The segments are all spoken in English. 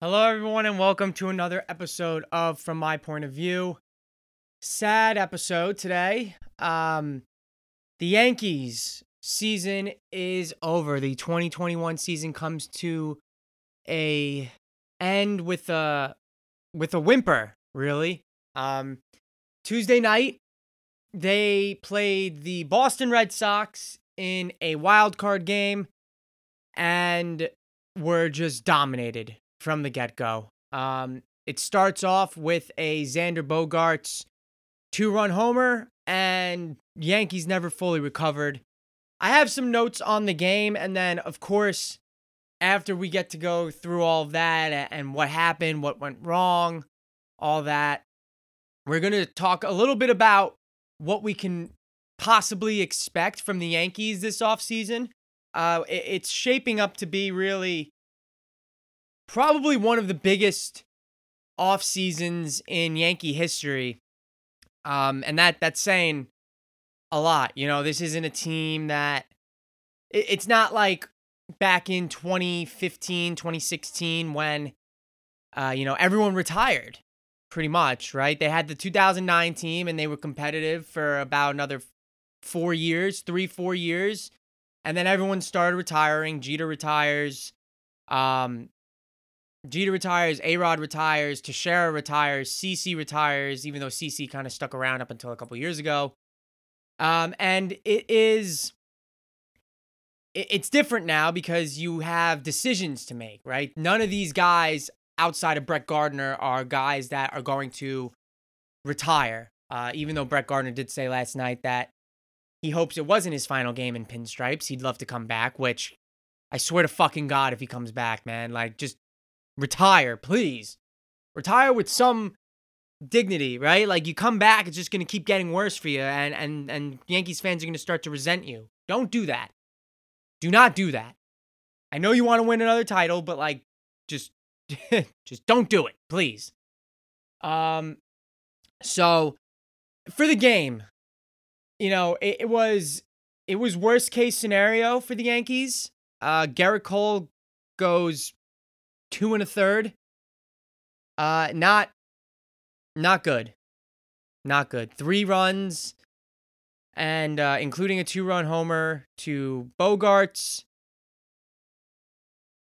Hello, everyone, and welcome to another episode of From My Point of View. Sad episode today. Um, the Yankees season is over. The 2021 season comes to a end with a with a whimper, really. Um, Tuesday night, they played the Boston Red Sox in a wild card game and were just dominated from the get go. Um, it starts off with a Xander Bogaerts two run homer, and Yankees never fully recovered. I have some notes on the game, and then, of course, after we get to go through all that and what happened, what went wrong, all that, we're going to talk a little bit about what we can possibly expect from the Yankees this offseason. Uh, it's shaping up to be really probably one of the biggest off seasons in Yankee history. Um, and that that's saying a lot. You know, this isn't a team that it, it's not like back in 2015, 2016 when uh, you know, everyone retired pretty much, right? They had the 2009 team and they were competitive for about another 4 years, 3 4 years. And then everyone started retiring. Jeter retires. Um, Jeter retires, A Rod retires, Teixeira retires, CC retires, even though CC kind of stuck around up until a couple years ago. Um, and it is it's different now because you have decisions to make, right? None of these guys outside of Brett Gardner are guys that are going to retire. Uh, even though Brett Gardner did say last night that he hopes it wasn't his final game in pinstripes, he'd love to come back, which I swear to fucking God, if he comes back, man, like just retire, please. Retire with some dignity, right? Like you come back, it's just gonna keep getting worse for you, and and and Yankees fans are gonna start to resent you. Don't do that. Do not do that. I know you want to win another title, but like, just just don't do it, please. Um, so for the game, you know, it, it was it was worst case scenario for the Yankees. Uh, Gerrit Cole goes two and a third. Uh, not, not good. Not good. Three runs, and uh, including a two-run homer to Bogaerts.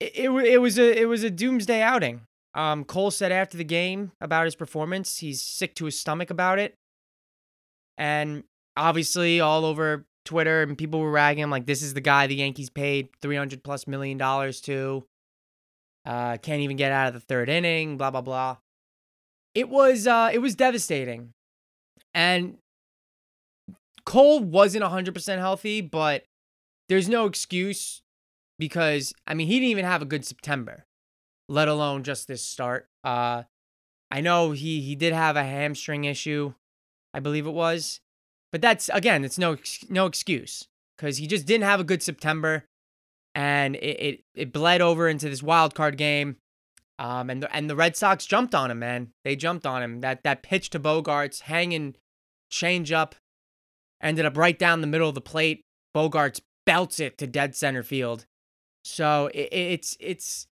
It, it, it was a it was a doomsday outing. Um, Cole said after the game about his performance, he's sick to his stomach about it, and obviously all over Twitter and people were ragging him like this is the guy the Yankees paid three hundred plus million dollars to. Uh, can't even get out of the third inning. Blah blah blah. It was uh, it was devastating, and Cole wasn't hundred percent healthy, but there's no excuse because I mean he didn't even have a good September, let alone just this start. Uh, I know he he did have a hamstring issue, I believe it was, but that's again it's no no excuse because he just didn't have a good September and it, it, it bled over into this wild card game. Um, and the, and the Red Sox jumped on him, man. They jumped on him. That that pitch to Bogaerts, hanging change up, ended up right down the middle of the plate. Bogaerts belts it to dead center field. So it, it's it's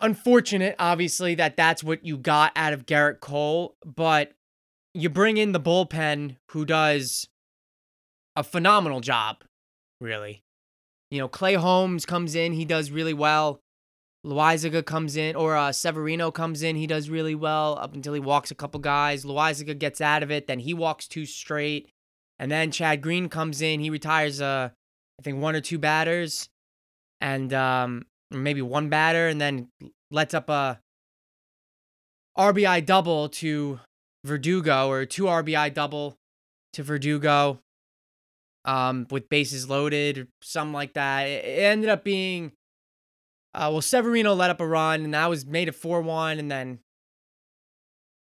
unfortunate, obviously, that that's what you got out of Gerrit Cole, but you bring in the bullpen who does a phenomenal job, really. You know, Clay Holmes comes in, he does really well. Loaisiga comes in, or uh, Severino comes in, he does really well up until he walks a couple guys. Loaisiga gets out of it, then he walks two straight. And then Chad Green comes in, he retires, uh, I think, one or two batters, and um, maybe one batter, and then lets up a RBI double to Verdugo, or two RBI double to Verdugo um, with bases loaded, or something like that. It, ended up being, uh, well, Severino let up a run, and that was made it 4 1. And then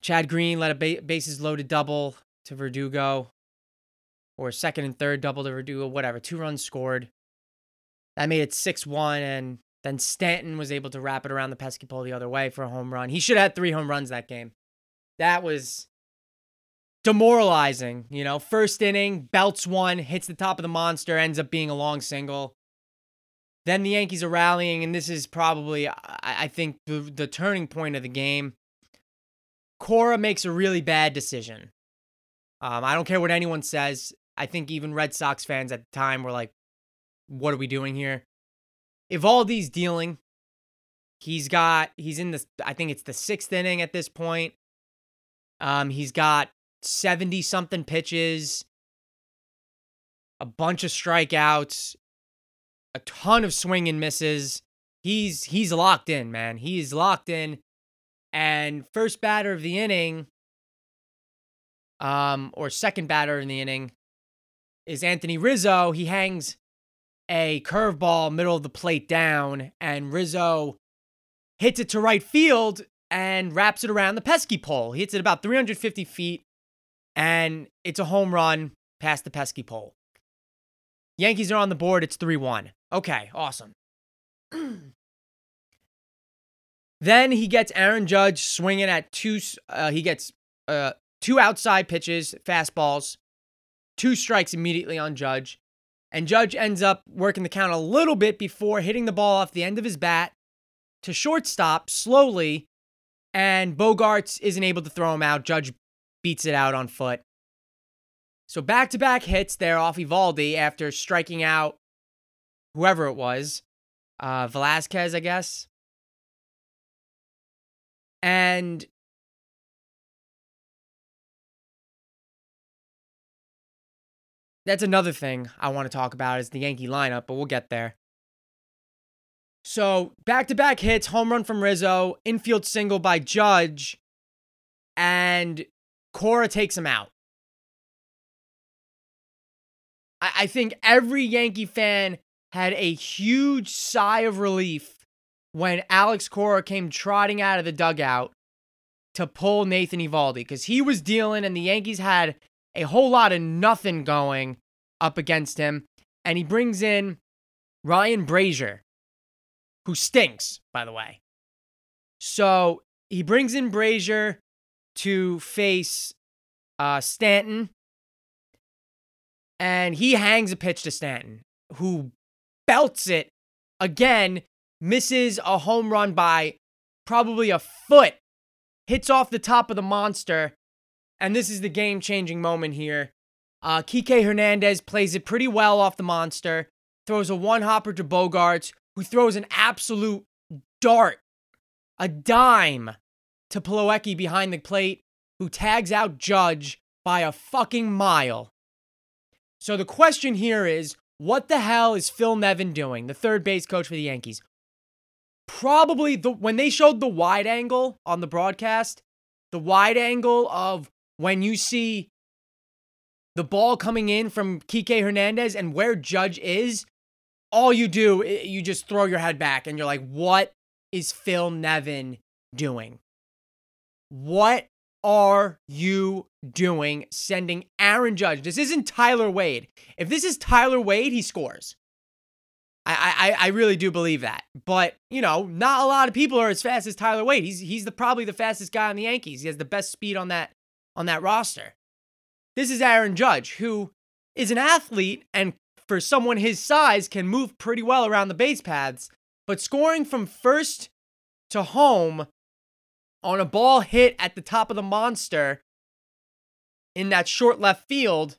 Chad Green let a ba- bases loaded double to Verdugo, or second and third double to Verdugo, whatever. Two runs scored. That made it 6 1. And then Stanton was able to wrap it around the pesky pole the other way for a home run. He should have had three home runs that game. That was demoralizing. You know, first inning, belts one, hits the top of the monster, ends up being a long single. Then the Yankees are rallying, and this is probably, I, I think, the, the turning point of the game. Cora makes a really bad decision. Um, I don't care what anyone says. I think even Red Sox fans at the time were like, what are we doing here? Eovaldi's dealing. He's got, he's in the, I think it's the sixth inning at this point. Um, he's got 70 something pitches, a bunch of strikeouts, a ton of swing and misses. He's he's locked in, man. He's locked in. And first batter of the inning, um, or second batter in the inning, is Anthony Rizzo. He hangs a curveball middle of the plate down, and Rizzo hits it to right field and wraps it around the pesky pole. He hits it about 350 feet, and it's a home run past the pesky pole. Yankees are on the board. It's 3 1. Okay, awesome. then he gets Aaron Judge swinging at two. Uh, he gets uh, two outside pitches, fastballs, two strikes immediately on Judge. And Judge ends up working the count a little bit before hitting the ball off the end of his bat to shortstop slowly. And Bogaerts isn't able to throw him out. Judge beats it out on foot. So back to back hits there off Eovaldi after striking out whoever it was, uh, Velazquez, I guess. And that's another thing I want to talk about is the Yankee lineup, but we'll get there. So back to back hits, home run from Rizzo, infield single by Judge, and Cora takes him out. I, I think every Yankee fan had a huge sigh of relief when Alex Cora came trotting out of the dugout to pull Nathan Eovaldi because he was dealing and the Yankees had a whole lot of nothing going up against him. And he brings in Ryan Brasier, who stinks, by the way. So he brings in Brasier to face uh, Stanton, and he hangs a pitch to Stanton, who belts it again, misses a home run by probably a foot, hits off the top of the monster, and this is the game changing moment here. Uh, Kike Hernandez plays it pretty well off the monster, throws a one hopper to Bogaerts, who throws an absolute dart, a dime to Plawecki behind the plate, who tags out Judge by a fucking mile. So the question here is what the hell is Phil Nevin doing, the third base coach for the Yankees? Probably the when they showed the wide angle on the broadcast, the wide angle of when you see the ball coming in from Kike Hernandez and where Judge is, all you do, you just throw your head back and you're like, what is Phil Nevin doing? What are you doing sending Aaron Judge? This isn't Tyler Wade. If this is Tyler Wade, he scores. I, I I really do believe that. But, you know, not a lot of people are as fast as Tyler Wade. He's he's the probably the fastest guy on the Yankees. He has the best speed on that on that roster. This is Aaron Judge, who is an athlete and for someone his size can move pretty well around the base paths, but scoring from first to home on a ball hit at the top of the monster in that short left field,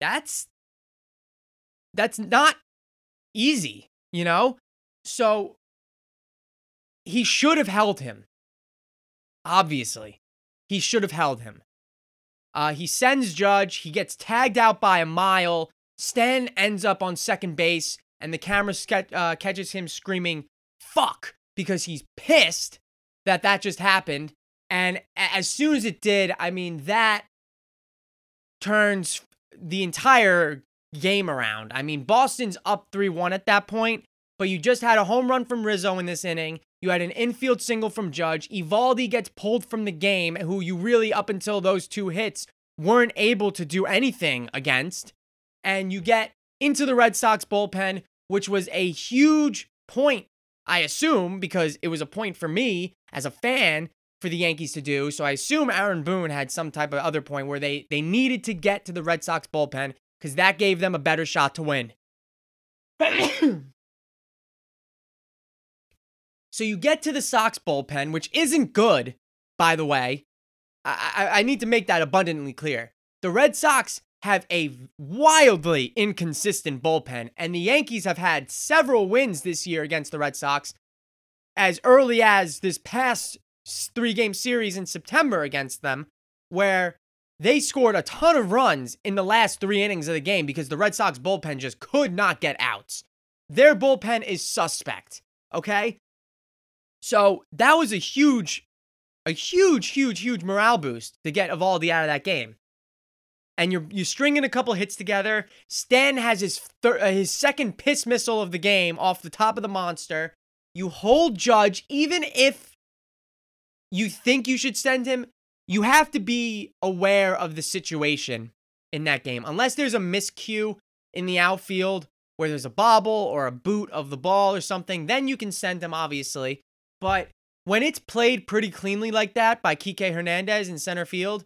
that's that's not easy, you know? So he should have held him. Obviously. He should have held him. Uh, he sends Judge. He gets tagged out by a mile. Stan ends up on second base, and the camera ske- uh, catches him screaming, fuck, because he's pissed that that just happened. And as soon as it did, I mean, that turns the entire game around. I mean, Boston's up 3 1 at that point, but you just had a home run from Rizzo in this inning. You had an infield single from Judge. Eovaldi gets pulled from the game, who you really, up until those two hits, weren't able to do anything against. And you get into the Red Sox bullpen, which was a huge point I assume, because it was a point for me as a fan for the Yankees to do. So I assume Aaron Boone had some type of other point where they they needed to get to the Red Sox bullpen because that gave them a better shot to win. So you get to the Sox bullpen, which isn't good, by the way. I, I, I need to make that abundantly clear. The Red Sox have a wildly inconsistent bullpen, and the Yankees have had several wins this year against the Red Sox as early as this past three game series in September against them, where they scored a ton of runs in the last three innings of the game because the Red Sox bullpen just could not get outs. Their bullpen is suspect, okay? So that was a huge, a huge, huge, huge morale boost to get Eovaldi out of that game and you're you're stringing a couple hits together. Stan has his thir- uh, his second piss missile of the game off the top of the monster. You hold Judge even if you think you should send him. You have to be aware of the situation in that game. Unless there's a miscue in the outfield where there's a bobble or a boot of the ball or something, then you can send him obviously. But when it's played pretty cleanly like that by Kike Hernandez in center field,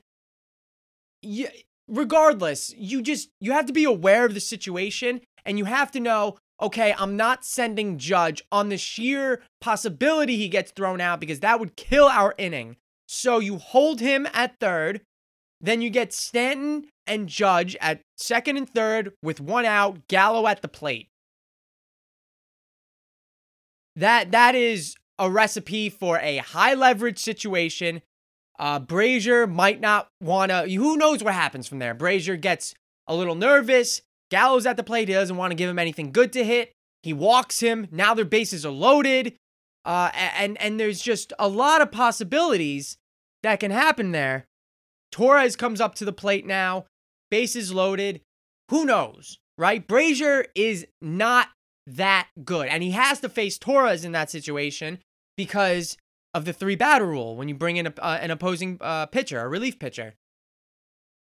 you, regardless, you just you have to be aware of the situation and you have to know, okay, I'm not sending Judge on the sheer possibility he gets thrown out because that would kill our inning. So you hold him at third, then you get Stanton and Judge at second and third with one out, Gallo at the plate. That that is a recipe for a high leverage situation uh, Brasier might not want to. Who knows what happens from there? Brasier gets a little nervous. Gallo's at the plate. He doesn't want to give him anything good to hit. He walks him. Now their bases are loaded. Uh, and and there's just a lot of possibilities that can happen there. Torres comes up to the plate now. Bases loaded. Who knows, right? Brasier is not that good, and he has to face Torres in that situation because of the three batter rule when you bring in a, uh, an opposing uh, pitcher, a relief pitcher.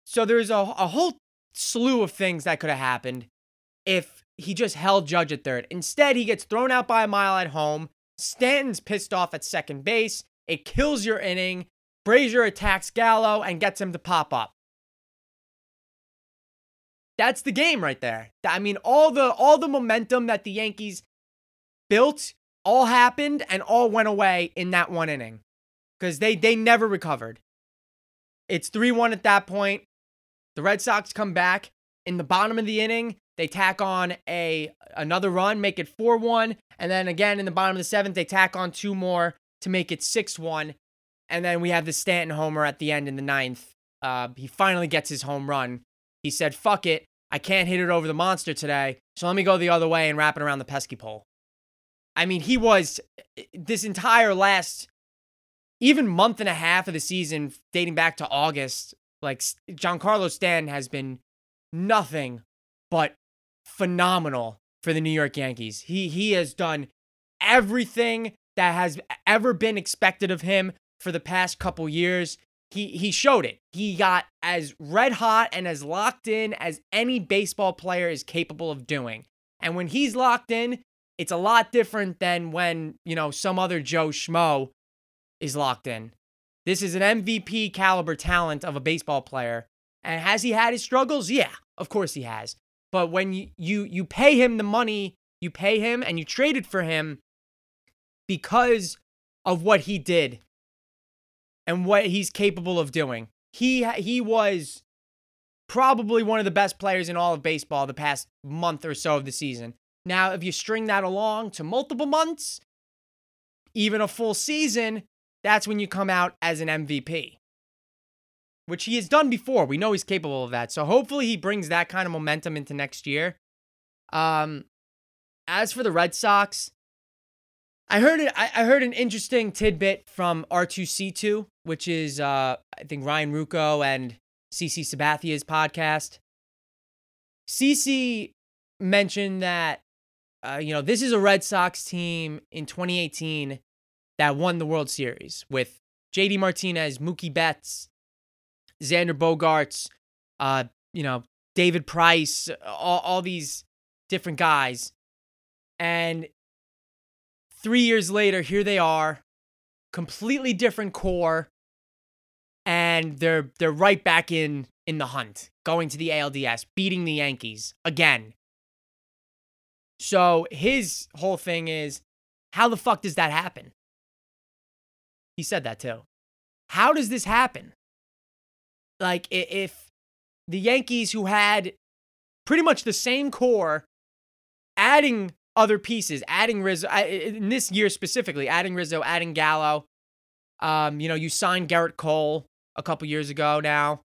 So there's a, a whole slew of things that could have happened if he just held Judge at third. Instead, he gets thrown out by a mile at home. Stanton's pissed off at second base. It kills your inning. Brasier attacks Gallo and gets him to pop up. That's the game right there. I mean, all the all the momentum that the Yankees built all happened and all went away in that one inning because they they never recovered. It's 3-1 at that point. The Red Sox come back in the bottom of the inning. They tack on a another run, make it 4-1, and then again in the bottom of the 7th they tack on two more to make it 6-1. And then we have the Stanton homer at the end in the ninth. Uh, he finally gets his home run. He said, "Fuck it, I can't hit it over the monster today, so let me go the other way and wrap it around the pesky pole." I mean, he was this entire last even month and a half of the season dating back to August, like Giancarlo Stanton has been nothing but phenomenal for the New York Yankees. He he has done everything that has ever been expected of him for the past couple years. He he showed it. He got as red hot and as locked in as any baseball player is capable of doing. And when he's locked in, it's a lot different than when, you know, some other Joe Schmo is locked in. This is an MVP caliber talent of a baseball player. And has he had his struggles? Yeah, of course he has. But when you you, you pay him the money, you pay him and you traded for him because of what he did and what he's capable of doing. He he was probably one of the best players in all of baseball the past month or so of the season. Now, if you string that along to multiple months, even a full season, that's when you come out as an MVP, which he has done before. We know he's capable of that. So hopefully he brings that kind of momentum into next year. Um, as for the Red Sox, I heard it. I, heard an interesting tidbit from R2C2, which is uh, I think Ryan Ruocco and CC Sabathia's podcast. CC mentioned that uh, you know, this is a Red Sox team in 2018 that won the World Series with JD Martinez, Mookie Betts, Xander Bogaerts, uh, you know, David Price, all, all these different guys. And three years later, here they are, completely different core, and they're they're right back in in the hunt, going to the ALDS, beating the Yankees again. So his whole thing is How the fuck does that happen? He said that too. How does this happen? Like, if the Yankees, who had pretty much the same core, adding other pieces, adding Rizzo, in this year specifically, adding Rizzo, adding Gallo, um, you know, you signed Gerrit Cole a couple years ago now.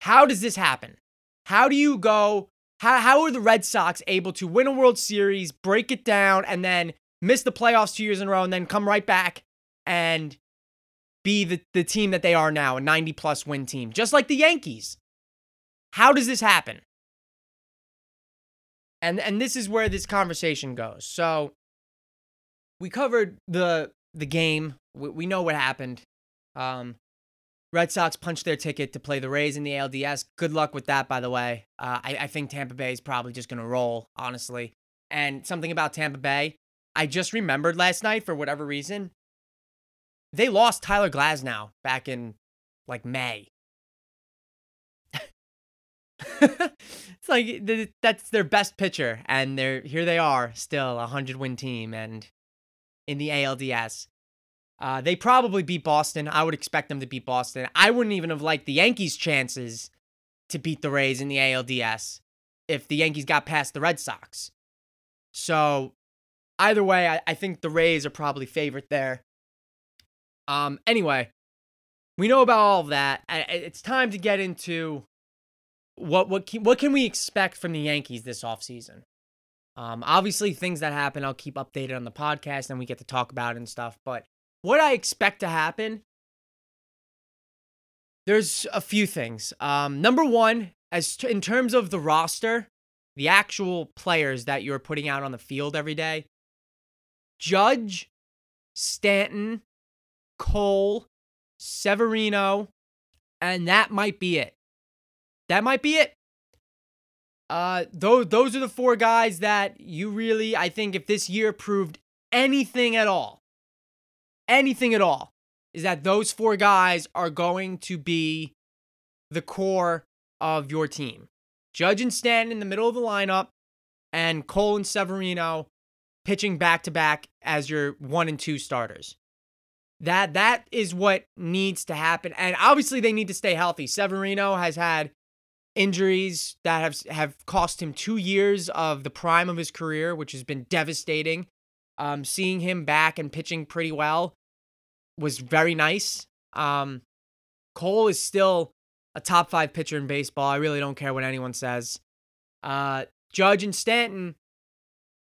How does this happen? How do you go? How, how are the Red Sox able to win a World Series, break it down, and then miss the playoffs two years in a row, and then come right back and be the, the team that they are now, a 90 plus win team, just like the Yankees? How does this happen? And and this is where this conversation goes. So we covered the the game. We, we know what happened. Um, Red Sox punched their ticket to play the Rays in the ALDS. Good luck with that, by the way. Uh, I, I think Tampa Bay is probably just going to roll, honestly. And something about Tampa Bay, I just remembered last night for whatever reason. They lost Tyler Glasnow back in like May. it's like that's their best pitcher, and they're here. They are still a hundred win team, and in the ALDS, uh, they probably beat Boston. I would expect them to beat Boston. I wouldn't even have liked the Yankees' chances to beat the Rays in the ALDS if the Yankees got past the Red Sox. So either way, I, I think the Rays are probably favorite there. Um. Anyway, we know about all of that. It's time to get into what what can, what can we expect from the Yankees this offseason? Um, obviously, things that happen, I'll keep updated on the podcast and we get to talk about and stuff. But what I expect to happen, there's a few things. Um, number one, as t- in terms of the roster, the actual players that you're putting out on the field every day, Judge, Stanton, Cole, Severino, and that might be it that might be it. Uh, those those are the four guys that you really, I think, if this year proved anything at all, anything at all, is that those four guys are going to be the core of your team. Judge and Stanton in the middle of the lineup, and Cole and Severino pitching back to back as your one and two starters. That that is what needs to happen, and obviously they need to stay healthy. Severino has had injuries that have have cost him two years of the prime of his career, which has been devastating. Um, seeing him back and pitching pretty well was very nice. Um, Cole is still a top five pitcher in baseball. I really don't care what anyone says. Uh, Judge and Stanton,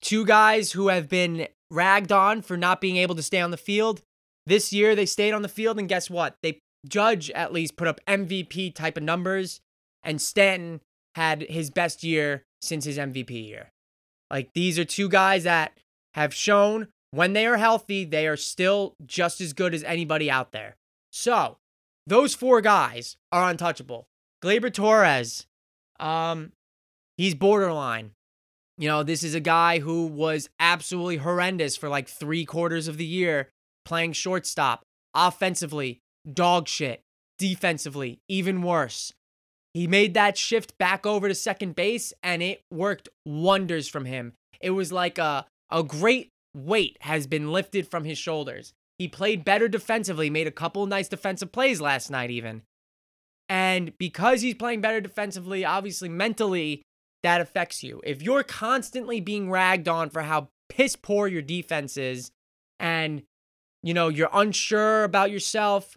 two guys who have been ragged on for not being able to stay on the field. This year they stayed on the field, and guess what? They Judge at least put up MVP type of numbers and Stanton had his best year since his MVP year. Like these are two guys that have shown when they are healthy, they are still just as good as anybody out there. So, those four guys are untouchable. Gleyber Torres, um, he's borderline. You know, this is a guy who was absolutely horrendous for like three quarters of the year playing shortstop. Offensively, dog shit. Defensively, even worse. He made that shift back over to second base and it worked wonders from him. It was like a, a great weight has been lifted from his shoulders. He played better defensively, made a couple nice defensive plays last night, even. And because he's playing better defensively, obviously mentally, that affects you. If you're constantly being ragged on for how piss poor your defense is and you know, you're unsure about yourself,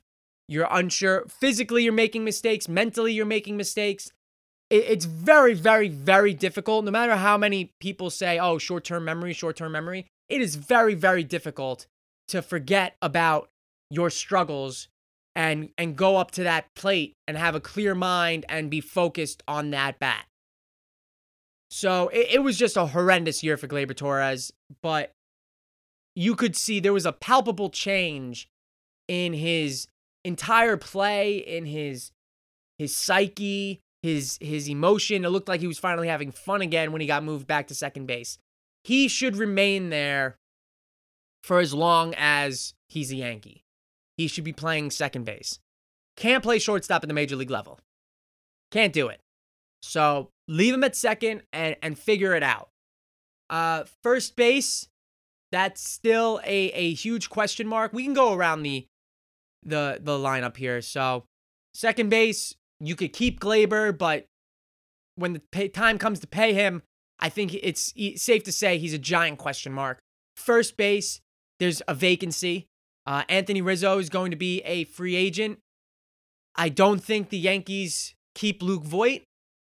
you're unsure. Physically, you're making mistakes. Mentally, you're making mistakes. It's very, very, very difficult. No matter how many people say, oh, short term memory, short term memory, it is very, very difficult to forget about your struggles and and go up to that plate and have a clear mind and be focused on that bat. So it, it was just a horrendous year for Gleyber Torres, but you could see there was a palpable change in his entire play, in his his psyche, his his emotion. It looked like he was finally having fun again when he got moved back to second base. He should remain there for as long as he's a Yankee. He should be playing second base. Can't play shortstop at the major league level. Can't do it. So leave him at second and and figure it out. Uh, first base, that's still a a huge question mark. We can go around the the the lineup here. So second base, you could keep Gleyber, but when the pay, time comes to pay him, I think it's safe to say he's a giant question mark. First base, there's a vacancy. Uh, Anthony Rizzo is going to be a free agent. I don't think the Yankees keep Luke Voit.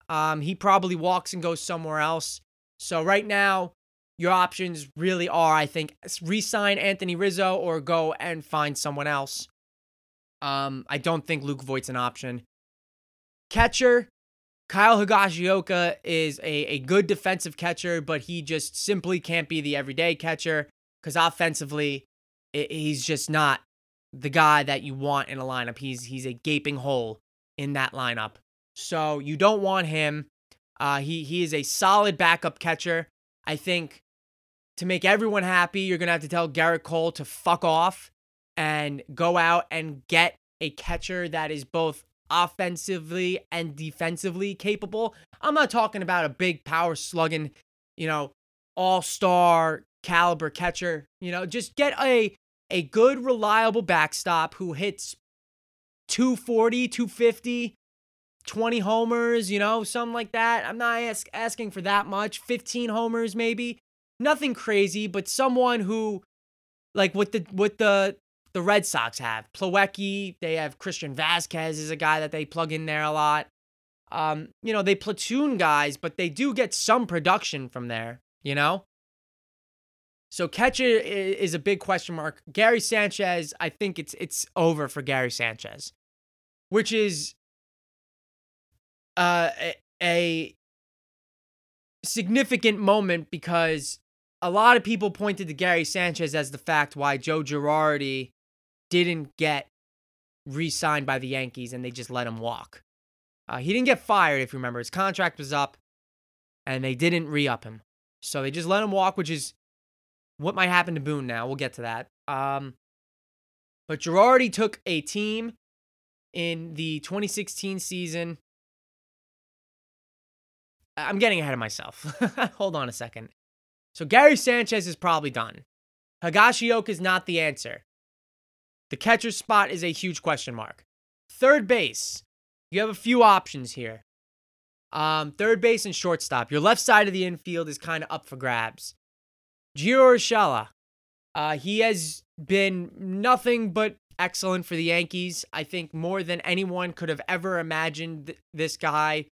Um, he probably walks and goes somewhere else. So right now, your options really are, I think, re-sign Anthony Rizzo or go and find someone else. Um, I don't think Luke Voit's an option. Catcher, Kyle Higashioka is a, a good defensive catcher, but he just simply can't be the everyday catcher because offensively, it, he's just not the guy that you want in a lineup. He's he's a gaping hole in that lineup. So you don't want him. Uh, he he is a solid backup catcher. I think to make everyone happy, you're gonna have to tell Gerrit Cole to fuck off and go out and get a catcher that is both offensively and defensively capable. I'm not talking about a big power slugging, you know, all-star caliber catcher. You know, just get a a good reliable backstop who hits 240, 250, 20 homers, you know, something like that. I'm not ask, asking for that much. 15 homers maybe. Nothing crazy, but someone who like what the what the the Red Sox have. Plawecki, they have Christian Vázquez is a guy that they plug in there a lot. Um, you know, they platoon guys, but they do get some production from there, you know? So catcher is a big question mark. Gary Sanchez, I think it's it's over for Gary Sanchez, which is uh, a, a significant moment because a lot of people pointed to Gary Sanchez as the fact why Joe Girardi didn't get re-signed by the Yankees and they just let him walk. Uh, he didn't get fired, if you remember. His contract was up, and they didn't re-up him, so they just let him walk, which is what might happen to Boone. Now we'll get to that. Um, but Girardi took a team in the 2016 season. I'm getting ahead of myself. Hold on a second. So Gary Sanchez is probably done. Higashioka is not the answer. The catcher spot is a huge question mark. Third base, you have a few options here. Um, third base and shortstop. Your left side of the infield is kind of up for grabs. Gio Urshela, uh, he has been nothing but excellent for the Yankees. I think more than anyone could have ever imagined th- this guy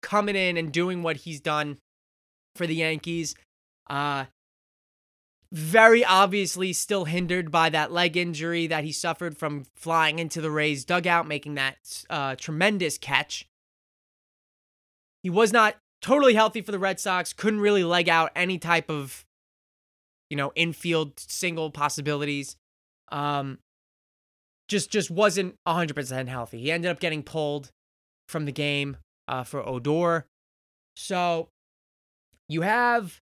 coming in and doing what he's done for the Yankees. Uh, very obviously still hindered by that leg injury that he suffered from flying into the Rays dugout, making that uh, tremendous catch. He was not totally healthy for the Red Sox, couldn't really leg out any type of, you know, infield single possibilities. Um, just just wasn't 100% healthy. He ended up getting pulled from the game uh, for Odor. So you have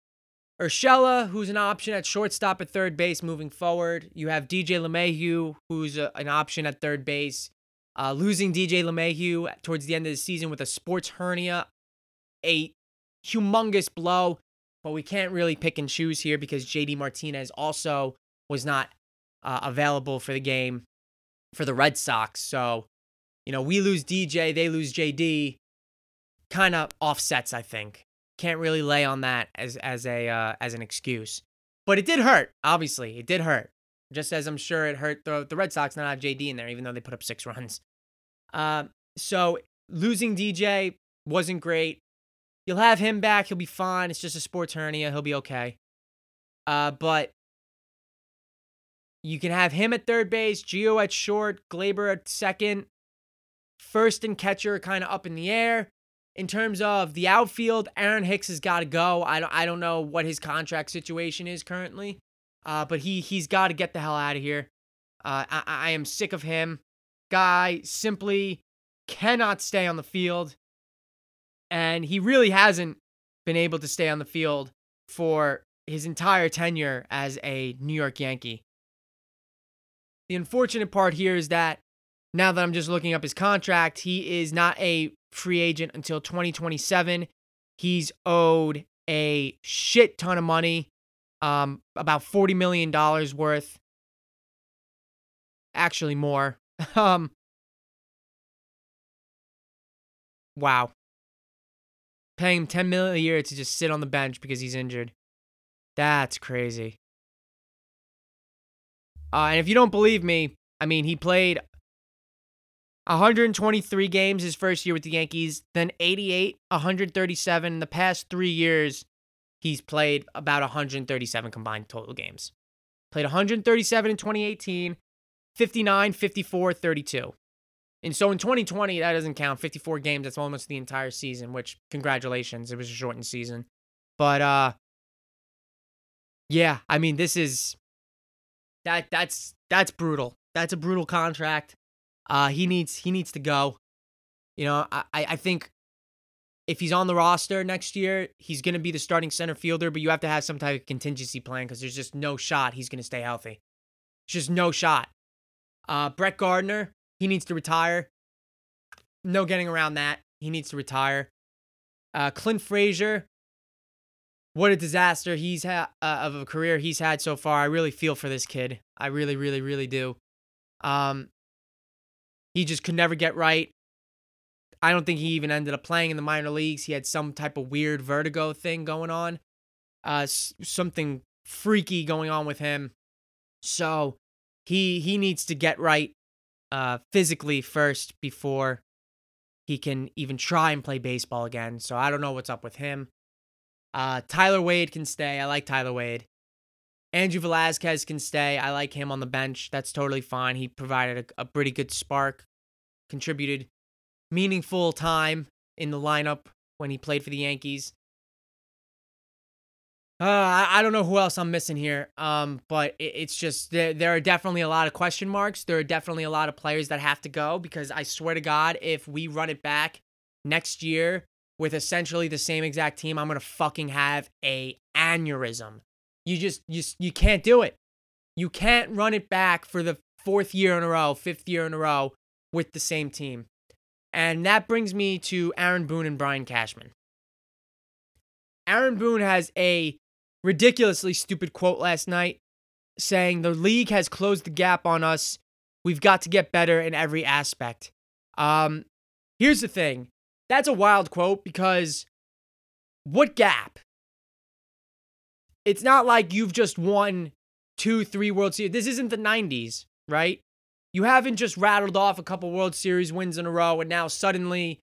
Urshela, who's an option at shortstop at third base moving forward. You have DJ LeMahieu, who's a, an option at third base. Uh, losing DJ LeMahieu towards the end of the season with a sports hernia, a humongous blow. But we can't really pick and choose here because JD Martinez also was not uh, available for the game for the Red Sox. So, you know, we lose DJ, they lose JD. Kind of offsets, I think. Can't really lay on that as as a uh, as an excuse. But it did hurt. Obviously, it did hurt. Just as I'm sure it hurt the the Red Sox not have JD in there, even though they put up six runs. Uh, so losing DJ wasn't great. You'll have him back. He'll be fine. It's just a sports hernia. He'll be okay. Uh, but you can have him at third base, Gio at short, Gleyber at second. First and catcher kind of up in the air in terms of the outfield, Aaron Hicks has got to go. I don't I don't know what his contract situation is currently, uh, but he he's got to get the hell out of here. Uh, I, I am sick of him. Guy simply cannot stay on the field, and he really hasn't been able to stay on the field for his entire tenure as a New York Yankee. The unfortunate part here is that now that I'm just looking up his contract, he is not a free agent until 2027. He's owed a shit ton of money. um, about $40 million worth. Actually, more. um, wow. Paying him 10 million a year to just sit on the bench because he's injured. That's crazy. Uh, and if you don't believe me, I mean, he played 123 games his first year with the Yankees, then 88, 137. In the past three years, he's played about 137 combined total games. Played 137 in 2018, 59, 54, 32. And so in 2020, that doesn't count. 54 games, that's almost the entire season, which congratulations. It was a shortened season. But uh yeah, I mean, this is that that's that's brutal. That's a brutal contract. Uh he needs he needs to go. You know, I I think if he's on the roster next year, he's going to be the starting center fielder, but you have to have some type of contingency plan because there's just no shot he's going to stay healthy. Just no shot. Uh, Brett Gardner, he needs to retire. No getting around that. He needs to retire. Uh, Clint Frazier, what a disaster he's had uh, of a career he's had so far. I really feel for this kid. I really, really, really do. Um, he just could never get right. I don't think he even ended up playing in the minor leagues. He had some type of weird vertigo thing going on, uh, something freaky going on with him. So he he needs to get right uh, physically first before he can even try and play baseball again. So I don't know what's up with him. Uh, Tyler Wade can stay. I like Tyler Wade. Andrew Velazquez can stay. I like him on the bench. That's totally fine. He provided a, a pretty good spark, contributed meaningful time in the lineup when he played for the Yankees. Uh, I, I don't know who else I'm missing here. Um, but it, it's just there, there are definitely a lot of question marks. There are definitely a lot of players that have to go because I swear to God, if we run it back next year with essentially the same exact team, I'm gonna fucking have a aneurysm. You just you you can't do it. You can't run it back for the fourth year in a row, fifth year in a row with the same team. And that brings me to Aaron Boone and Brian Cashman. Aaron Boone has a ridiculously stupid quote last night saying the league has closed the gap on us. We've got to get better in every aspect. Um, here's the thing. That's a wild quote because what gap? It's not like you've just won two, three World Series. This isn't the 90s, right? You haven't just rattled off a couple World Series wins in a row and now suddenly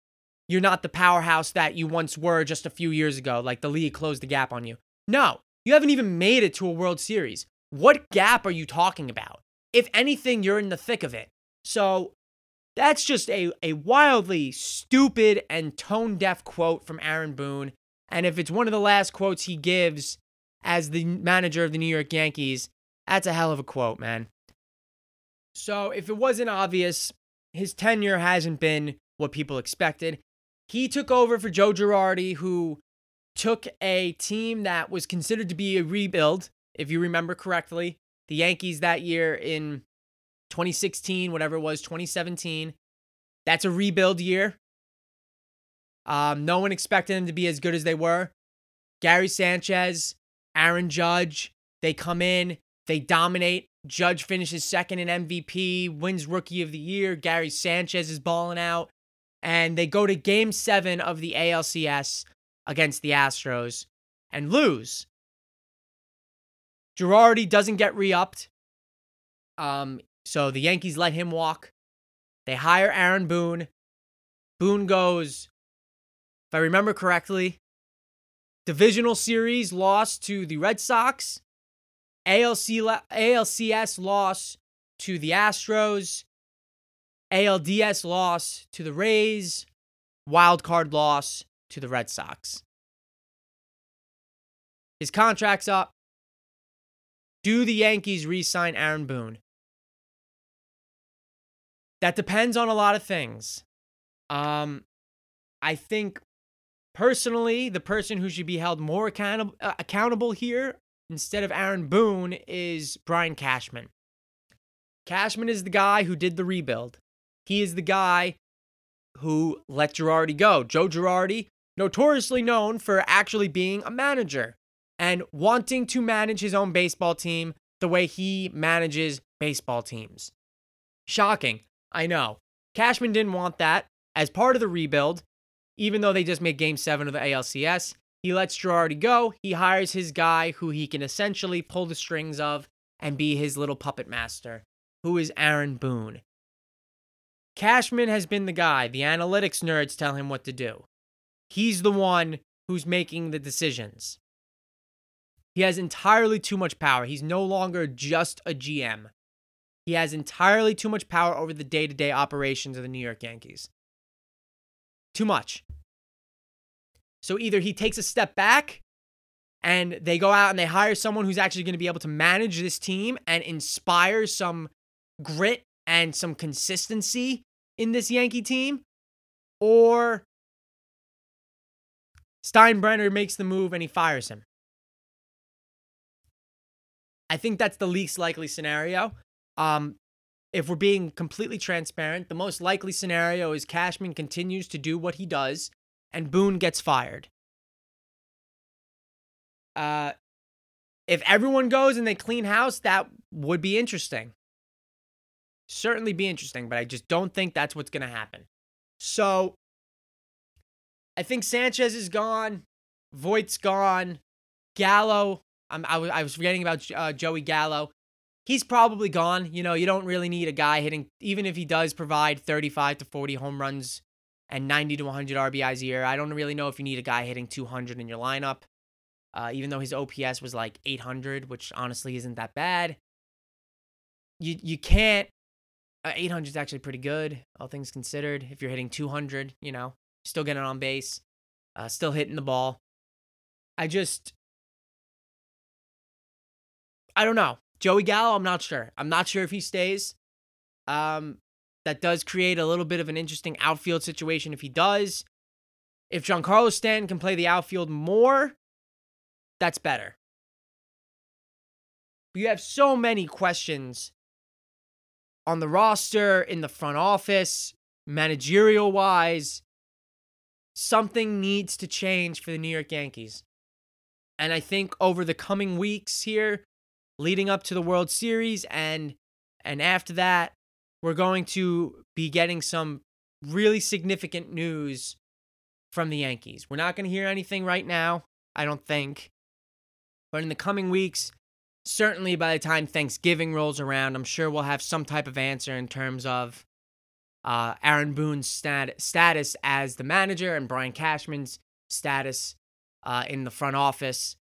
you're not the powerhouse that you once were just a few years ago, like the league closed the gap on you. No, you haven't even made it to a World Series. What gap are you talking about? If anything, you're in the thick of it. So that's just a, a wildly stupid and tone deaf quote from Aaron Boone. And if it's one of the last quotes he gives as the manager of the New York Yankees, that's a hell of a quote, man. So, if it wasn't obvious, his tenure hasn't been what people expected. He took over for Joe Girardi, who took a team that was considered to be a rebuild, if you remember correctly. The Yankees that year in 2016, whatever it was, 2017. That's a rebuild year. Um, no one expected them to be as good as they were. Gary Sanchez, Aaron Judge, they come in, they dominate. Judge finishes second in MVP, wins Rookie of the Year. Gary Sanchez is balling out. And they go to game seven of the ALCS against the Astros and lose. Girardi doesn't get re upped. Um, so the Yankees let him walk. They hire Aaron Boone. Boone goes, if I remember correctly, divisional series loss to the Red Sox ALC, ALCS loss to the Astros, ALDS loss to the Rays, wild card loss to the Red Sox. His contract's up. Do the Yankees re sign Aaron Boone? That depends on a lot of things. Um, I think personally, the person who should be held more accountable, uh, accountable here instead of Aaron Boone is Brian Cashman. Cashman is the guy who did the rebuild. He is the guy who let Girardi go. Joe Girardi, notoriously known for actually being a manager. and wanting to manage his own baseball team the way he manages baseball teams. Shocking, I know. Cashman didn't want that. As part of the rebuild, even though they just made game seven of the ALCS, he lets Girardi go. He hires his guy who he can essentially pull the strings of and be his little puppet master, who is Aaron Boone. Cashman has been the guy. The analytics nerds tell him what to do. He's the one who's making the decisions. He has entirely too much power. He's no longer just a GM. He has entirely too much power over the day to day operations of the New York Yankees. Too much. So either he takes a step back and they go out and they hire someone who's actually going to be able to manage this team and inspire some grit and some consistency in this Yankee team, or Steinbrenner makes the move and he fires him. I think that's the least likely scenario. Um, if we're being completely transparent, the most likely scenario is Cashman continues to do what he does and Boone gets fired. Uh, if everyone goes and they clean house, that would be interesting. Certainly be interesting, but I just don't think that's what's going to happen. So I think Sanchez is gone. Voit's gone. Gallo, I'm, I, was, I was forgetting about uh, Joey Gallo he's probably gone. You know, you don't really need a guy hitting, even if he does provide 35 to 40 home runs and 90 to 100 RBIs a year. I don't really know if you need a guy hitting 200 in your lineup. Uh, even though his OPS was like 800, which honestly isn't that bad. You you can't. Uh, 800 is actually pretty good, all things considered. If you're hitting 200, you know, still getting on base, uh, still hitting the ball. I just, I don't know. Joey Gallo, I'm not sure. I'm not sure if he stays. Um, that does create a little bit of an interesting outfield situation if he does. If Giancarlo Stanton can play the outfield more, that's better. But you have so many questions on the roster, in the front office, managerial wise. Something needs to change for the New York Yankees. And I think over the coming weeks here, leading up to the World Series and and after that we're going to be getting some really significant news from the Yankees. We're not going to hear anything right now, I don't think. But in the coming weeks, certainly by the time Thanksgiving rolls around, I'm sure we'll have some type of answer in terms of uh, Aaron Boone's stat- status as the manager and Brian Cashman's status uh, in the front office.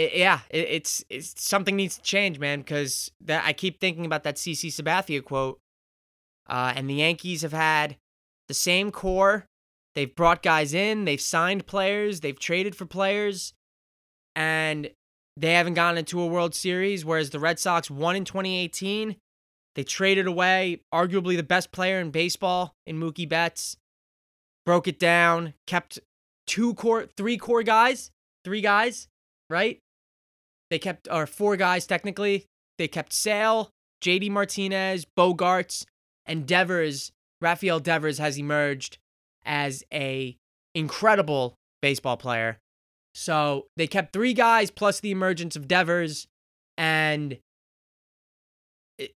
It, yeah, it, it's it's something needs to change, man. Because that I keep thinking about that CC Sabathia quote. Uh, and the Yankees have had the same core. They've brought guys in. They've signed players. They've traded for players, and they haven't gotten into a World Series. Whereas the Red Sox won in 2018. They traded away arguably the best player in baseball in Mookie Betts. Broke it down. Kept two core, three core guys, three guys right? They kept, or four guys technically. They kept Sale, JD Martinez, Bogaerts, and Devers. Rafael Devers has emerged as a incredible baseball player. So they kept three guys plus the emergence of Devers, and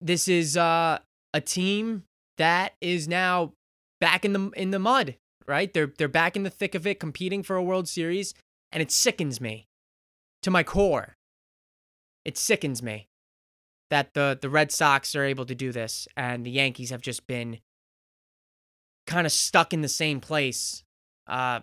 this is uh, a team that is now back in the in the mud. Right? They're they're back in the thick of it, competing for a World Series, and it sickens me to my core. It sickens me that the the Red Sox are able to do this and the Yankees have just been kind of stuck in the same place. Uh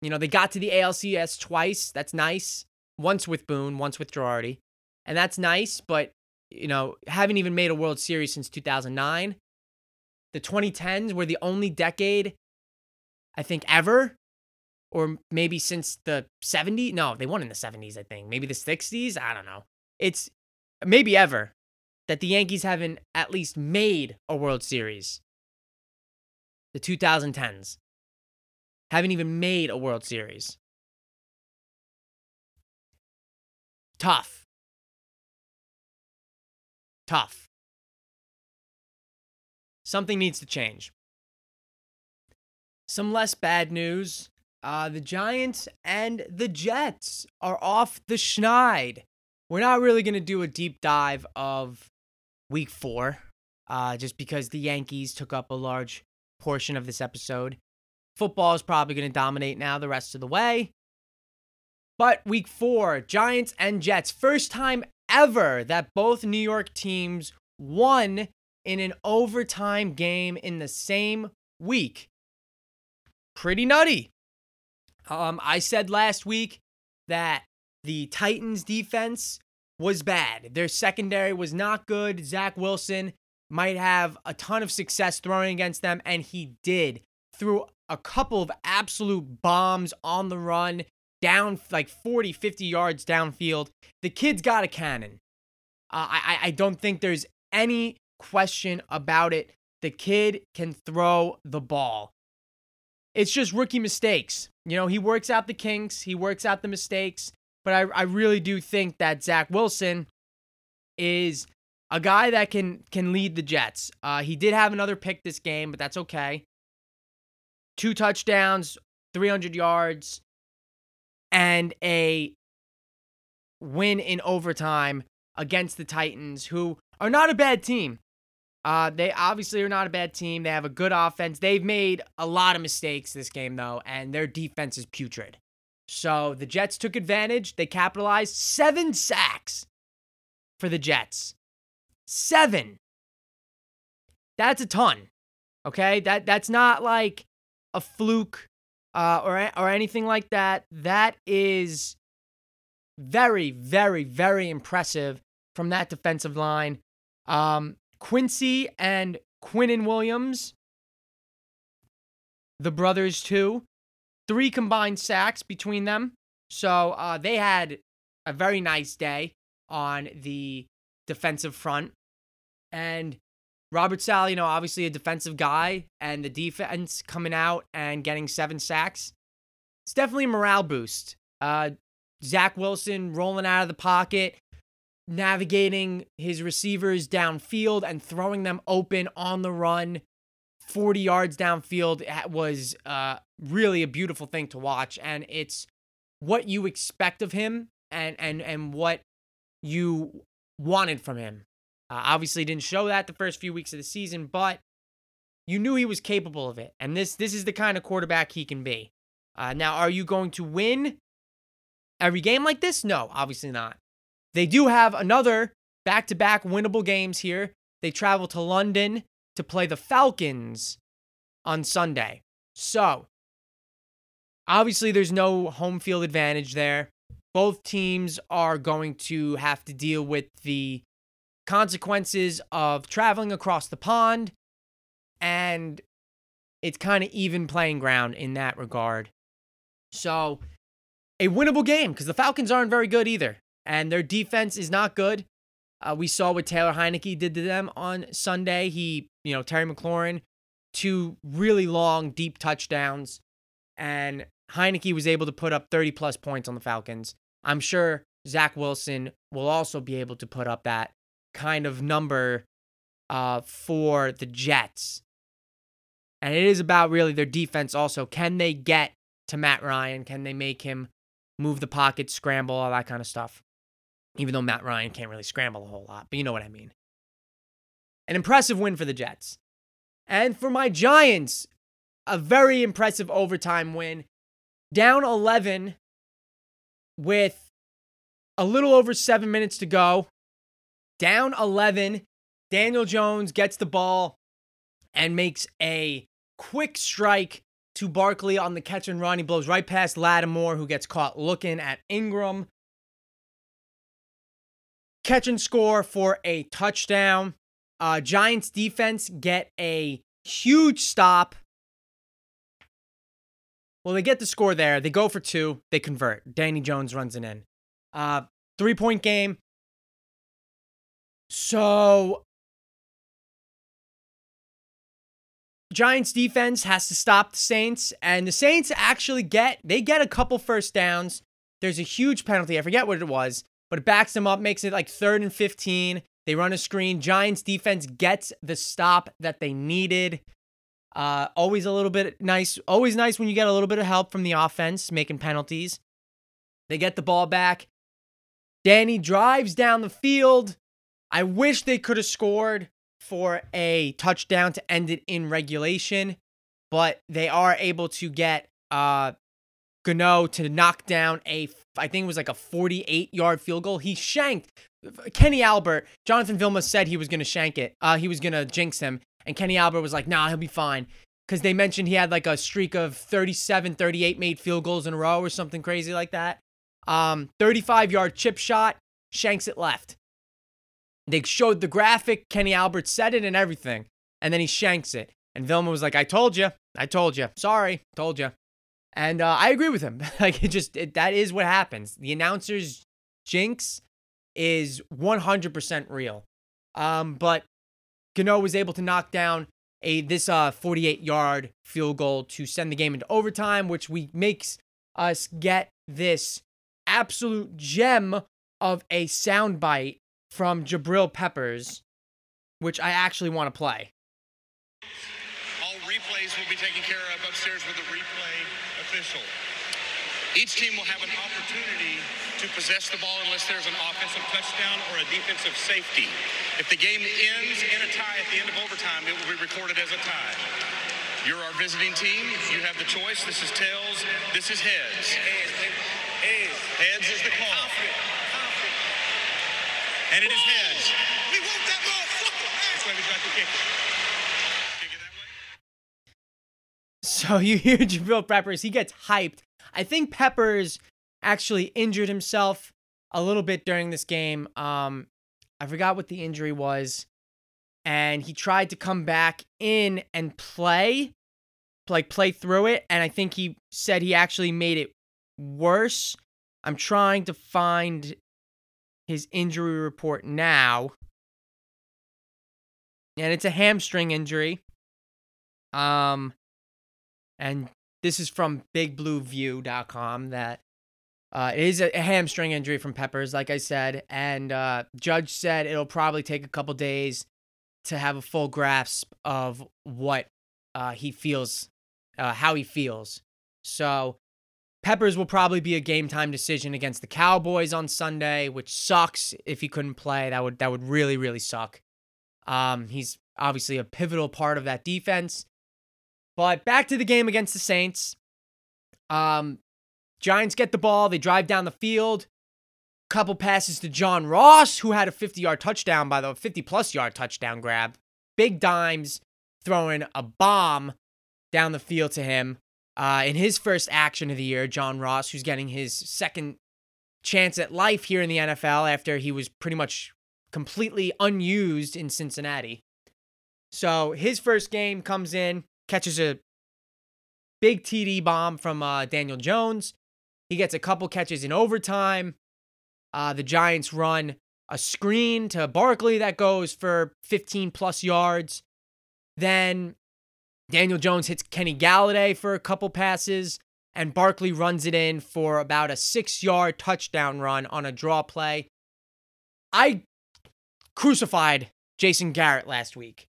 you know, they got to the ALCS twice. That's nice. Once with Boone, once with Girardi. And that's nice, but you know, haven't even made a World Series since 2009. The 2010s were the only decade I think ever or maybe since the 70s. No, they won in the 70s, I think. Maybe the 60s. I don't know. It's maybe ever that the Yankees haven't at least made a World Series. The 2010s haven't even made a World Series. Tough. Tough. Something needs to change. Some less bad news Uh, the Giants and the Jets are off the schneid. We're not really going to do a deep dive of week four, uh, just because the Yankees took up a large portion of this episode. Football is probably going to dominate now the rest of the way. But week four, Giants and Jets, first time ever that both New York teams won in an overtime game in the same week. Pretty nutty. Um, I said last week that the Titans defense was bad. Their secondary was not good. Zach Wilson might have a ton of success throwing against them, and he did. Threw a couple of absolute bombs on the run, down like 40, 50 yards downfield. The kid's got a cannon. Uh, I, I don't think there's any question about it. The kid can throw the ball. It's just rookie mistakes. You know, he works out the kinks, he works out the mistakes. But I, I really do think that Zach Wilson is a guy that can can lead the Jets. Uh, he did have another pick this game, but that's okay. Two touchdowns, 300 yards, and a win in overtime against the Titans, who are not a bad team. Uh, they obviously are not a bad team. They have a good offense. They've made a lot of mistakes this game, though, and their defense is putrid. So the Jets took advantage. They capitalized. Seven sacks for the Jets. Seven. That's a ton. Okay? That that's not like a fluke uh, or or anything like that. That is very, very, very impressive from that defensive line. Um, Quincy and Quinnen Williams, the brothers too, three combined sacks between them. So uh, they had a very nice day on the defensive front. And Robert Saleh, you know, obviously a defensive guy, and the defense coming out and getting seven sacks. It's definitely a morale boost. Uh, Zach Wilson rolling out of the pocket, navigating his receivers downfield and throwing them open on the run 40 yards downfield was uh, really a beautiful thing to watch. And it's what you expect of him and and and what you wanted from him. Uh, obviously didn't show that the first few weeks of the season but you knew he was capable of it. And this this is the kind of quarterback he can be. Uh, now are you going to win every game like this? No obviously not they do have another back to back winnable games here. They travel to London to play the Falcons on Sunday. So, obviously, there's no home field advantage there. Both teams are going to have to deal with the consequences of traveling across the pond, and it's kind of even playing ground in that regard. So, a winnable game because the Falcons aren't very good either and their defense is not good. Uh, we saw what Taylor Heinicke did to them on Sunday. He, you know, Terry McLaurin, two really long, deep touchdowns, and Heinicke was able to put up 30 plus points on the Falcons. I'm sure Zach Wilson will also be able to put up that kind of number uh, for the Jets. And it is about really their defense also. Can they get to Matt Ryan? Can they make him move the pocket, scramble, all that kind of stuff? Even though Matt Ryan can't really scramble a whole lot, but you know what I mean. An impressive win for the Jets. And for my Giants, a very impressive overtime win. Down 11 with a little over seven minutes to go. Down 11. Daniel Jones gets the ball and makes a quick strike to Barkley on the catch and run. He blows right past Lattimore, who gets caught looking at Engram catch and score for a touchdown. Uh, Giants defense get a huge stop. Well, they get the score there. They go for two. They convert. Danny Jones runs it in. Uh, three point game. So, Giants defense has to stop the Saints, and the Saints actually get they get a couple first downs. There's a huge penalty. I forget what it was but it backs them up, makes it like third and 15. They run a screen. Giants defense gets the stop that they needed. Uh, always a little bit nice. Always nice when you get a little bit of help from the offense making penalties. They get the ball back. Danny drives down the field. I wish they could have scored for a touchdown to end it in regulation, but they are able to get uh Gano to knock down a I think it was like a 48 yard field goal. He shanked Kenny Albert. Jonathan Vilma said he was going to shank it. Uh, he was going to jinx him. And Kenny Albert was like, nah, he'll be fine. Because they mentioned he had like a streak of 37, 38 made field goals in a row or something crazy like that. Um, 35 yard chip shot, shanks it left. They showed the graphic. Kenny Albert said it and everything. And then he shanks it. And Vilma was like, I told you. I told you. Sorry. Told you. And uh, I agree with him. like, it just, it, that is what happens. The announcer's jinx is 100% real. Um, but Gano was able to knock down a this uh 48 yard field goal to send the game into overtime, which we makes us get this absolute gem of a soundbite from Jabril Peppers, which I actually want to play. All replays will be taken care of upstairs with a replay official. Each team will have an opportunity to possess the ball unless there's an offensive touchdown or a defensive safety. If the game ends in a tie at the end of overtime, it will be recorded as a tie. You're our visiting team. You have the choice. This is tails. This is heads. Heads is the call. And it is heads. We want that motherfucker. That's why we got the. Kick it that way. So you hear Jabril Peppers, he gets hyped. I think Peppers actually injured himself a little bit during this game. Um, I forgot what the injury was, and he tried to come back in and play, like play through it, and I think he said he actually made it worse. I'm trying to find his injury report now. And it's a hamstring injury. Um and this is from bigblueview.com that uh, it is a, hamstring injury from Peppers, like I said, and uh, Judge said it'll probably take a couple days to have a full grasp of what uh, he feels, uh, how he feels. So Peppers will probably be a game time decision against the Cowboys on Sunday, which sucks if he couldn't play. That would that would really really suck. Um, he's obviously a pivotal part of that defense. But back to the game against the Saints. Um, Giants get the ball, they drive down the field. Couple passes to John Ross, who had a 50 yard touchdown, by the way, 50 plus yard touchdown grab. Big dimes, throwing a bomb down the field to him. Uh, in his first action of the year, John Ross, who's getting his second chance at life here in the NFL after he was pretty much completely unused in Cincinnati. So his first game comes in, catches a big TD bomb from uh, Daniel Jones. He gets a couple catches in overtime. Uh, the Giants run a screen to Barkley that goes for 15 plus yards. Then Daniel Jones hits Kenny Golladay for a couple passes, and Barkley runs it in for about a six yard touchdown run on a draw play. I crucified Jason Garrett last week.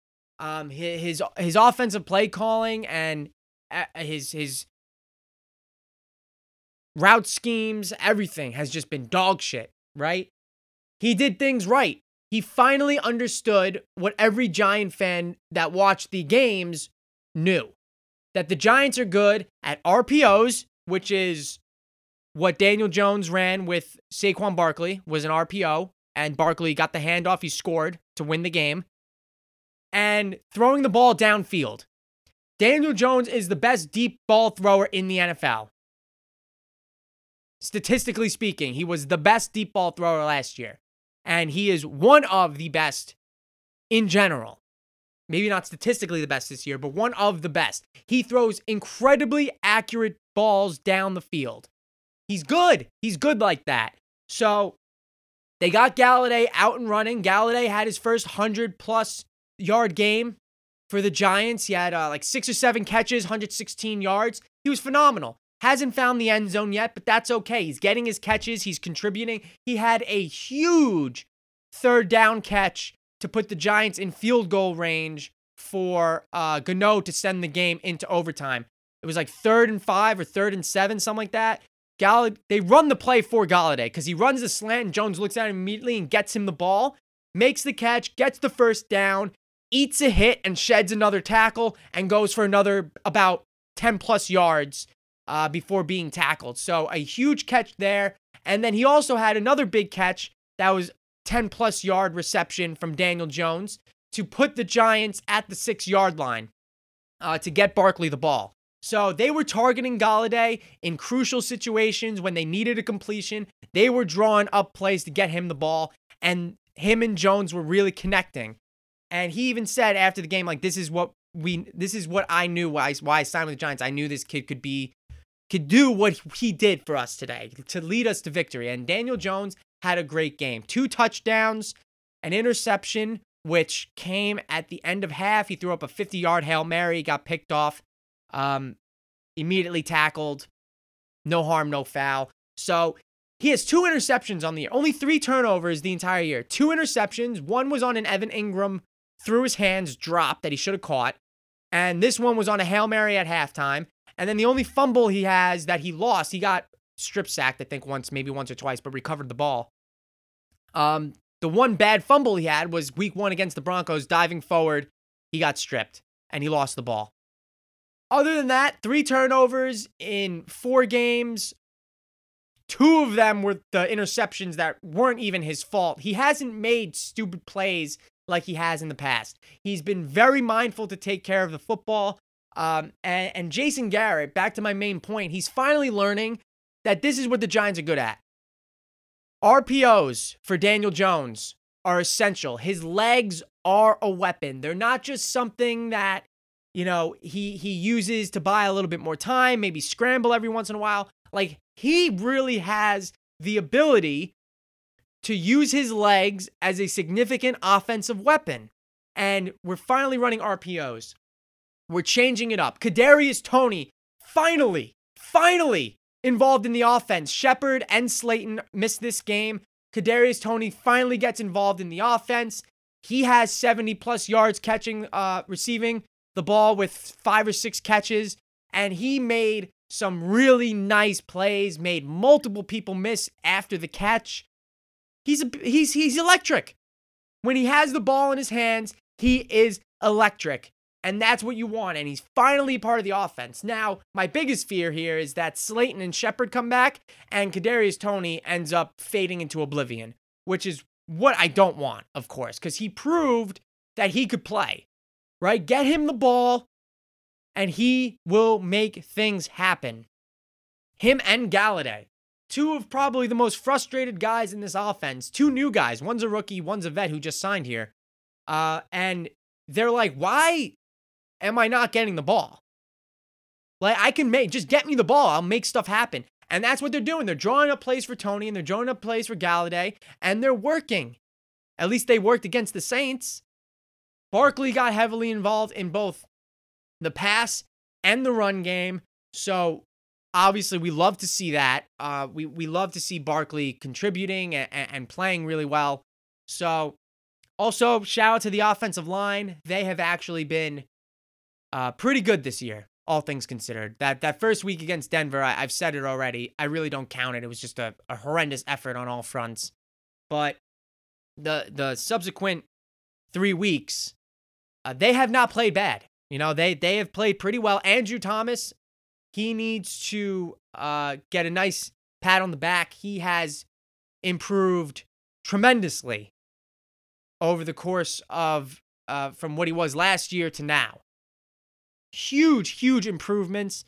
Um, his his, his offensive play calling and uh, his his route schemes, everything has just been dog shit, right? He did things right. He finally understood what every Giant fan that watched the games knew that the Giants are good at RPOs, which is what Daniel Jones ran with Saquon Barkley was an RPO, and Barkley got the handoff. He scored to win the game, and throwing the ball downfield. Daniel Jones is the best deep ball thrower in the NFL. Statistically speaking, he was the best deep ball thrower last year. And he is one of the best in general. Maybe not statistically the best this year, but one of the best. He throws incredibly accurate balls down the field. He's good. He's good like that. So they got Golladay out and running. Golladay had his first 100 plus yard game for the Giants. He had uh, like six or seven catches, 116 yards. He was phenomenal. Hasn't found the end zone yet, but that's okay. He's getting his catches, he's contributing. He had a huge third down catch to put the Giants in field goal range for uh, Gano to send the game into overtime. It was like third and five or third and seven, something like that. Gall- they run the play for Golladay because he runs the slant and Jones looks at him immediately and gets him the ball, makes the catch, gets the first down, eats a hit and sheds another tackle and goes for another about 10 plus yards uh, before being tackled. So a huge catch there. And then he also had another big catch that was 10 plus yard reception from Daniel Jones to put the Giants at the six yard line uh, to get Barkley the ball. So they were targeting Golladay in crucial situations when they needed a completion. They were drawing up plays to get him the ball, and him and Jones were really connecting. And he even said after the game, like, this is what we, this is what I knew why, why I signed with the Giants. I knew this kid could be, could do what he did for us today to lead us to victory. And Daniel Jones had a great game. Two touchdowns, an interception, which came at the end of half. He threw up a 50 yard Hail Mary, got picked off, um, immediately tackled. No harm, no foul. So he has two interceptions on the year, only three turnovers the entire year. Two interceptions. One was on an Evan Engram through his hands drop that he should have caught. And this one was on a Hail Mary at halftime. And then the only fumble he has that he lost, he got strip sacked, I think once, maybe once or twice, but recovered the ball. Um, the one bad fumble he had was week one against the Broncos, diving forward. He got stripped and he lost the ball. Other than that, three turnovers in four games. Two of them were the interceptions that weren't even his fault. He hasn't made stupid plays like he has in the past. He's been very mindful to take care of the football. Um, and, and Jason Garrett, back to my main point, he's finally learning that this is what the Giants are good at. RPOs for Daniel Jones are essential. His legs are a weapon. They're not just something that, you know, he he uses to buy a little bit more time, maybe scramble every once in a while. Like he really has the ability to use his legs as a significant offensive weapon. And we're finally running RPOs. We're changing it up. Kadarius Toney finally, finally involved in the offense. Shepard and Slayton missed this game. Kadarius Toney finally gets involved in the offense. He has 70 plus yards catching, uh, receiving the ball with five or six catches, and he made some really nice plays. Made multiple people miss after the catch. He's a, he's he's electric. When he has the ball in his hands, he is electric. And that's what you want. And he's finally part of the offense. Now, my biggest fear here is that Slayton and Shepard come back and Kadarius Toney ends up fading into oblivion, which is what I don't want, of course, because he proved that he could play, right? Get him the ball and he will make things happen. Him and Golladay, two of probably the most frustrated guys in this offense, two new guys. One's a rookie, one's a vet who just signed here. Uh, and they're like, why am I not getting the ball? Like I can make just get me the ball. I'll make stuff happen. And that's what they're doing. They're drawing up plays for Toney and they're drawing up plays for Golladay, and they're working. At least they worked against the Saints. Barkley got heavily involved in both the pass and the run game. So obviously we love to see that. Uh, we we love to see Barkley contributing and, and playing really well. So also shout out to the offensive line. They have actually been uh, pretty good this year, all things considered. That that first week against Denver, I, have said it already. I really don't count it. It was just a, a horrendous effort on all fronts. But the the subsequent three weeks, uh, they have not played bad. You know, they they have played pretty well. Andrew Thomas, he needs to uh, get a nice pat on the back. He has improved tremendously over the course of uh, from what he was last year to now huge, huge improvements.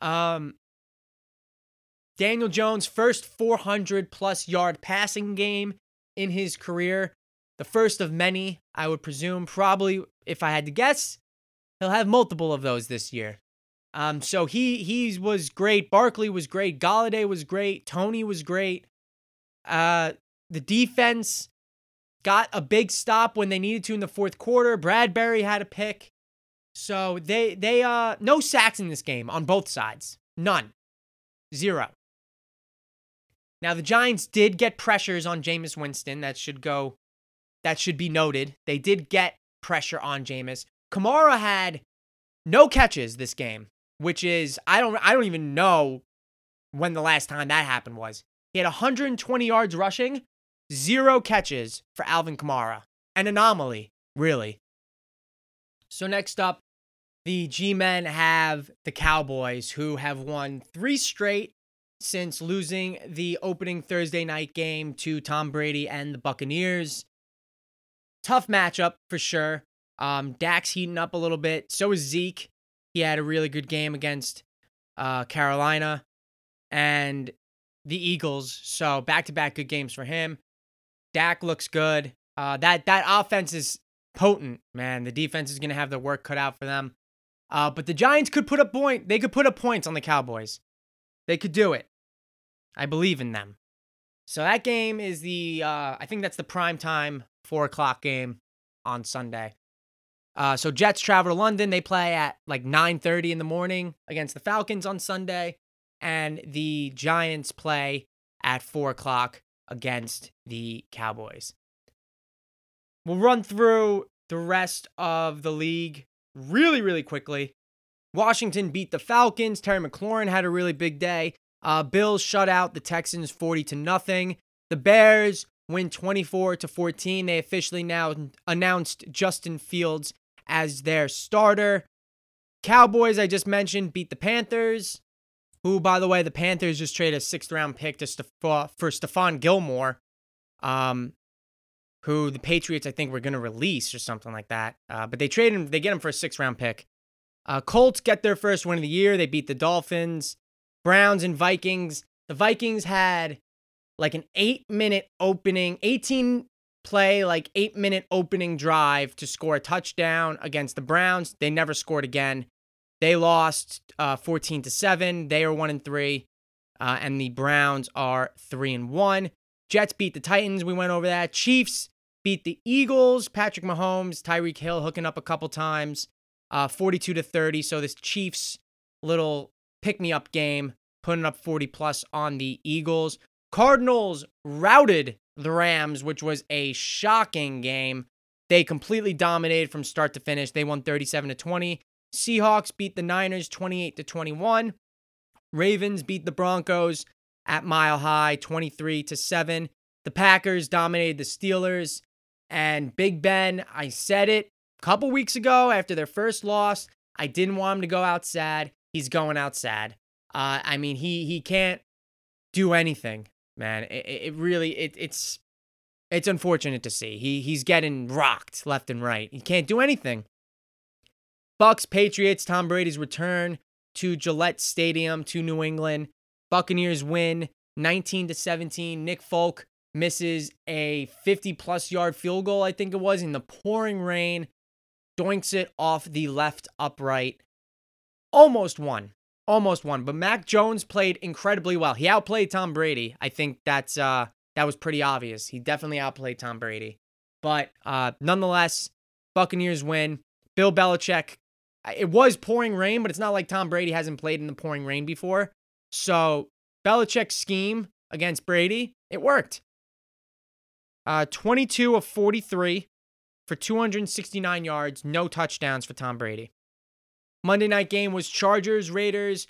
Um, Daniel Jones' first 400 plus yard passing game in his career, the first of many, I would presume. Probably, if I had to guess, he'll have multiple of those this year. Um, so he he was great. Barkley was great. Golladay was great. Toney was great. Uh, the defense got a big stop when they needed to in the fourth quarter. Bradbury had a pick. So they they uh no sacks in this game on both sides. None. Zero. Now the Giants did get pressures on Jameis Winston. That should go that should be noted. They did get pressure on Jameis. Kamara had no catches this game, which is I don't I don't even know when the last time that happened was. He had 120 yards rushing, zero catches for Alvin Kamara. An anomaly, really. So next up, the G-men have the Cowboys who have won 3 straight since losing the opening Thursday night game to Tom Brady and the Buccaneers. Tough matchup for sure. Um, Dak's heating up a little bit. So is Zeke. He had a really good game against uh, Carolina and the Eagles. So back to back good games for him. Dak looks good. Uh, that that offense is potent, man. The defense is gonna have their work cut out for them. Uh, but the Giants could put up point. They could put up points on the Cowboys. They could do it. I believe in them. So that game is the uh, I think that's the prime time four o'clock game on Sunday. Uh, so Jets travel to London. They play at like 9:30 in the morning against the Falcons on Sunday, and the Giants play at four o'clock against the Cowboys. We'll run through the rest of the league really, really quickly. Washington beat the Falcons. Terry McLaurin had a really big day. Uh, Bills shut out the Texans 40 to nothing. The Bears win 24 to 14. They officially now announced Justin Fields as their starter. Cowboys, I just mentioned, beat the Panthers, who, by the way, the Panthers just traded a sixth round pick to Steph- for Stephon Gilmore, um, who the Patriots, I think, were going to release or something like that. Uh, but they trade him, they get him for a sixth round pick. Uh, Colts get their first win of the year. They beat the Dolphins. Browns and Vikings. The Vikings had like an eight minute opening, 18 play, like eight minute opening drive to score a touchdown against the Browns. They never scored again. They lost uh, 14 to 7. They are 1 and 3. Uh, and the Browns are 3 and 1. Jets beat the Titans. We went over that. Chiefs beat the Eagles. Patrick Mahomes, Tyreek Hill hooking up a couple times. Uh, 42 to 30. So this Chiefs little pick me up game, putting up 40 plus on the Eagles. Cardinals routed the Rams, which was a shocking game. They completely dominated from start to finish. They won 37 to 20. Seahawks beat the Niners 28 to 21. Ravens beat the Broncos at Mile High 23 to 7. The Packers dominated the Steelers and Big Ben, I said it a couple weeks ago after their first loss, I didn't want him to go out sad. He's going out sad. Uh, I mean, he he can't do anything man. It, it really it, it's it's unfortunate to see. He he's getting rocked left and right. He can't do anything. Bucks, Patriots, Tom Brady's return to Gillette Stadium to New England. Buccaneers win 19 to 17. Nick Folk misses a 50 plus yard field goal, I think it was, in the pouring rain. Doinks it off the left upright. Almost won almost won. But Mac Jones played incredibly well. He outplayed Tom Brady. I think that's uh that was pretty obvious. He definitely outplayed Tom Brady. But uh nonetheless, Buccaneers win. Bill Belichick. It was pouring rain, but it's not like Tom Brady hasn't played in the pouring rain before. So Belichick's scheme against Brady, it worked. Uh, 22 of 43 for 269 yards, no touchdowns for Tom Brady. Monday night game was Chargers, Raiders.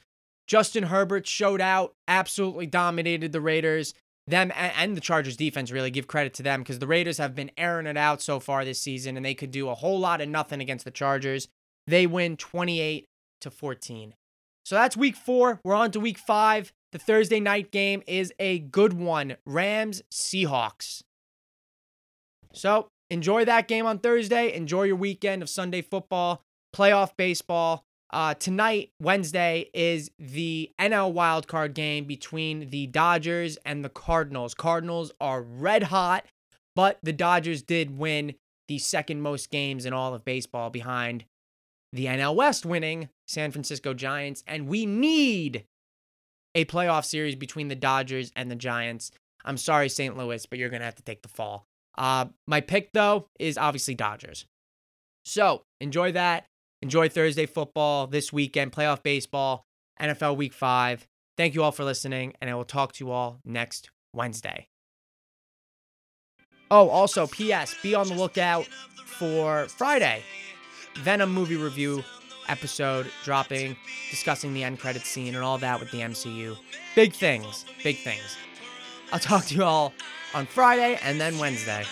Justin Herbert showed out, absolutely dominated the Raiders. Them and the Chargers defense really give credit to them because the Raiders have been airing it out so far this season and they could do a whole lot of nothing against the Chargers. They win 28 to 14. So that's week four. We're on to week five. The Thursday night game is a good one Rams Seahawks. So enjoy that game on Thursday. Enjoy your weekend of Sunday football playoff baseball. Uh, tonight, Wednesday, is the NL wildcard game between the Dodgers and the Cardinals. Cardinals are red hot, but the Dodgers did win the second most games in all of baseball behind the NL West winning San Francisco Giants. And we need a playoff series between the Dodgers and the Giants. I'm sorry, St. Louis, but you're going to have to take the fall. Uh, my pick, though, is obviously Dodgers. So enjoy that. Enjoy Thursday football this weekend, playoff baseball, NFL week five. Thank you all for listening, and I will talk to you all next Wednesday. Oh, also, P.S. Be on the lookout for Friday. Venom movie review episode dropping, discussing the end credit scene and all that with the MCU. Big things, big things. I'll talk to you all on Friday and then Wednesday.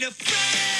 Need a friend.